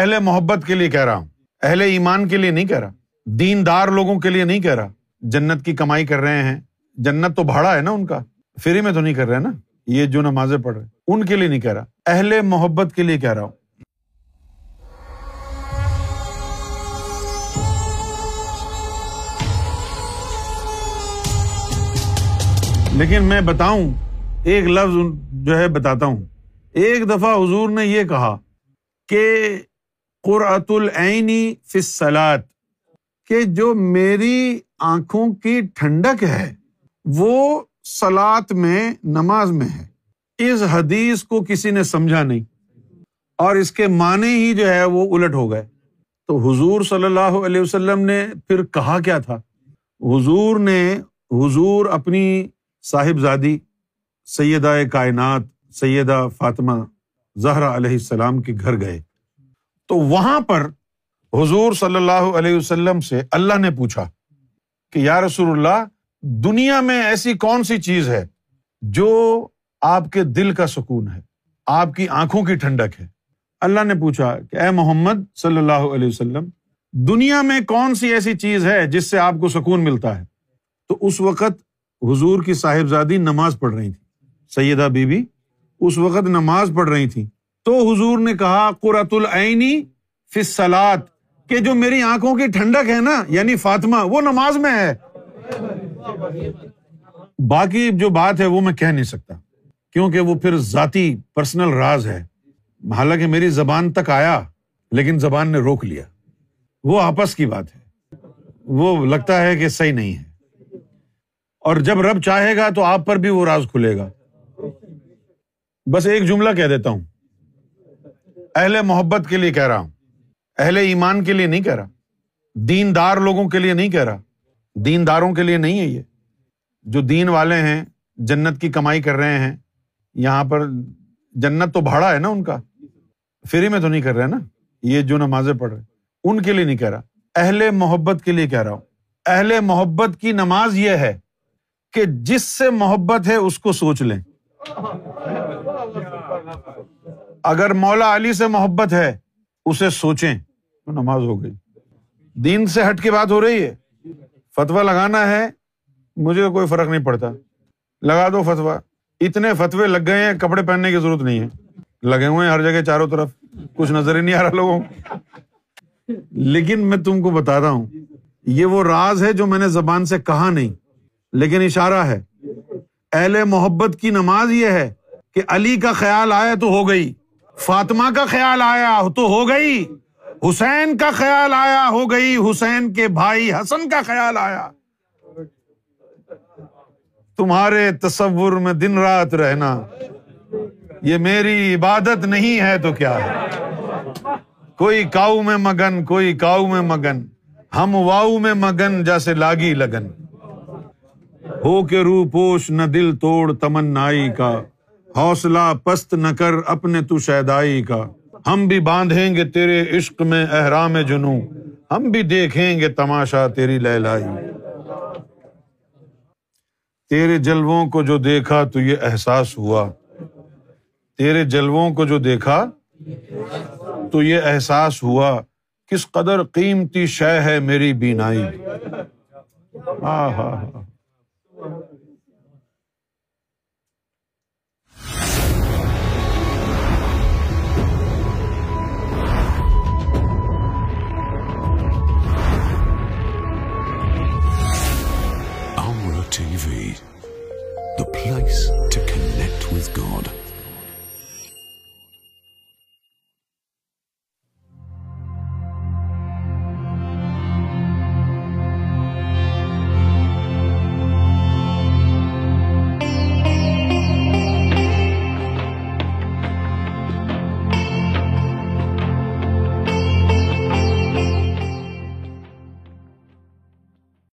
اہل محبت کے لیے کہہ رہا ہوں۔ اہل ایمان کے لیے نہیں کہہ رہا۔ دین دار لوگوں کے لیے نہیں کہہ رہا۔ جنت کی کمائی کر رہے ہیں۔ جنت تو بھاڑا ہے نا ان کا۔ فری میں تو نہیں کر رہے نا۔ یہ جو نمازیں پڑھ رہے ان کے لیے نہیں کہہ رہا۔ اہل محبت کے لیے کہہ رہا ہوں۔ لیکن میں بتاؤں، ایک لفظ جو ہے بتاتا ہوں۔ ایک دفعہ حضور نے یہ کہا کہ قرۃ العینی فصلات کہ جو میری آنکھوں کی ٹھنڈک ہے، وہ سلاد میں، نماز میں ہے۔ اس حدیث کو کسی نے سمجھا نہیں۔ اور اس کے معنی ہی جو ہے، وہ الٹ ہو گئے۔ تو حضور صلی اللہ علیہ وسلم نے پھر کہا کیا تھا؟ حضور نے، حضور اپنی صاحبزادی، سیدہ کائنات، سیدہ فاطمہ زہرا علیہ السلام کے گھر گئے۔ تو وہاں پر حضور صلی اللہ علیہ وسلم سے اللہ نے پوچھا کہ یا رسول اللہ، دنیا میں ایسی کون سی چیز ہے جو آپ کے دل کا سکون ہے، آپ کی آنکھوں کی ٹھنڈک ہے؟ اللہ نے پوچھا کہ اے محمد صلی اللہ علیہ وسلم، دنیا میں کون سی ایسی چیز ہے جس سے آپ کو سکون ملتا ہے؟ تو اس وقت حضور کی صاحبزادی نماز پڑھ رہی تھی، سیدہ بی بی اس وقت نماز پڑھ رہی تھی تو حضور نے کہا، قرۃ العینی فصلات کہ جو میری آنکھوں کی ٹھنڈک ہے نا یعنی فاطمہ، وہ نماز میں ہے۔ باقی جو بات ہے، وہ میں کہہ نہیں سکتا، کیونکہ وہ پھر ذاتی پرسنل راز ہے۔ حالانکہ میری زبان تک آیا، لیکن زبان نے روک لیا۔ وہ آپس کی بات ہے۔ وہ لگتا ہے کہ صحیح نہیں ہے۔ اور جب رب چاہے گا تو آپ پر بھی وہ راز کھلے گا۔ بس ایک جملہ کہہ دیتا ہوں۔ اہل محبت کے لیے کہہ رہا ہوں۔ اہل ایمان کے لیے نہیں کہہ رہا۔ دین دار لوگوں کے لیے نہیں کہہ رہا۔ دین داروں کے لیے نہیں ہے یہ۔ جو دین والے ہیں، جنت کی کمائی کر رہے ہیں، یہاں پر جنت تو بھاڑا ہے نا ان کا۔ فری میں تو نہیں کر رہے نا۔ یہ جو نمازیں پڑھ رہے ان کے لیے نہیں کہہ رہا۔ اہل محبت کے لیے کہہ رہا ہوں۔ اہل محبت کی نماز یہ ہے کہ جس سے محبت ہے، اس کو سوچ لیں۔ اگر مولا علی سے محبت ہے، اسے سوچیں۔ تو نماز ہو گئی۔ دین سے ہٹ کے بات ہو رہی ہے۔ فتوا لگانا ہے، مجھے کوئی فرق نہیں پڑتا۔ لگا دو فتوا اتنے فتوے لگ گئے ہیں، کپڑے پہننے کی ضرورت نہیں ہے۔ لگے ہوئے ہیں ہر جگہ چاروں طرف۔ کچھ نظر ہی نہیں آ رہا لوگوں لیکن میں تم کو بتا ہوں، یہ وہ راز ہے جو میں نے زبان سے کہا نہیں، لیکن اشارہ ہے۔ اہل محبت کی نماز یہ ہے کہ علی کا خیال آیا تو ہو گئی۔ فاطمہ کا خیال آیا تو ہو گئی، حسین کا خیال آیا، ہو گئی، حسین کے بھائی حسن کا خیال آیا۔ تمہارے تصور میں دن رات رہنا، یہ میری عبادت نہیں ہے تو کیا ہے؟ کوئی کاؤ میں مگن، کوئی کاؤ میں مگن، ہم واؤ میں مگن جیسے لاگی لگن۔ ہو کے رو پوش، نہ دل توڑ تمنائی کا۔ حوصلہ پست نہ کر اپنے تو شیدائی کا۔ ہم بھی باندھیں گے تیرے عشق میں احرام جنو ہم بھی دیکھیں گے تماشا تیری لہلائی۔ تیرے جلووں کو جو دیکھا تو یہ احساس ہوا۔ تیرے جلووں کو جو دیکھا تو یہ احساس ہوا۔ کس قدر قیمتی شے ہے میری بینائی۔ ہاں ہاں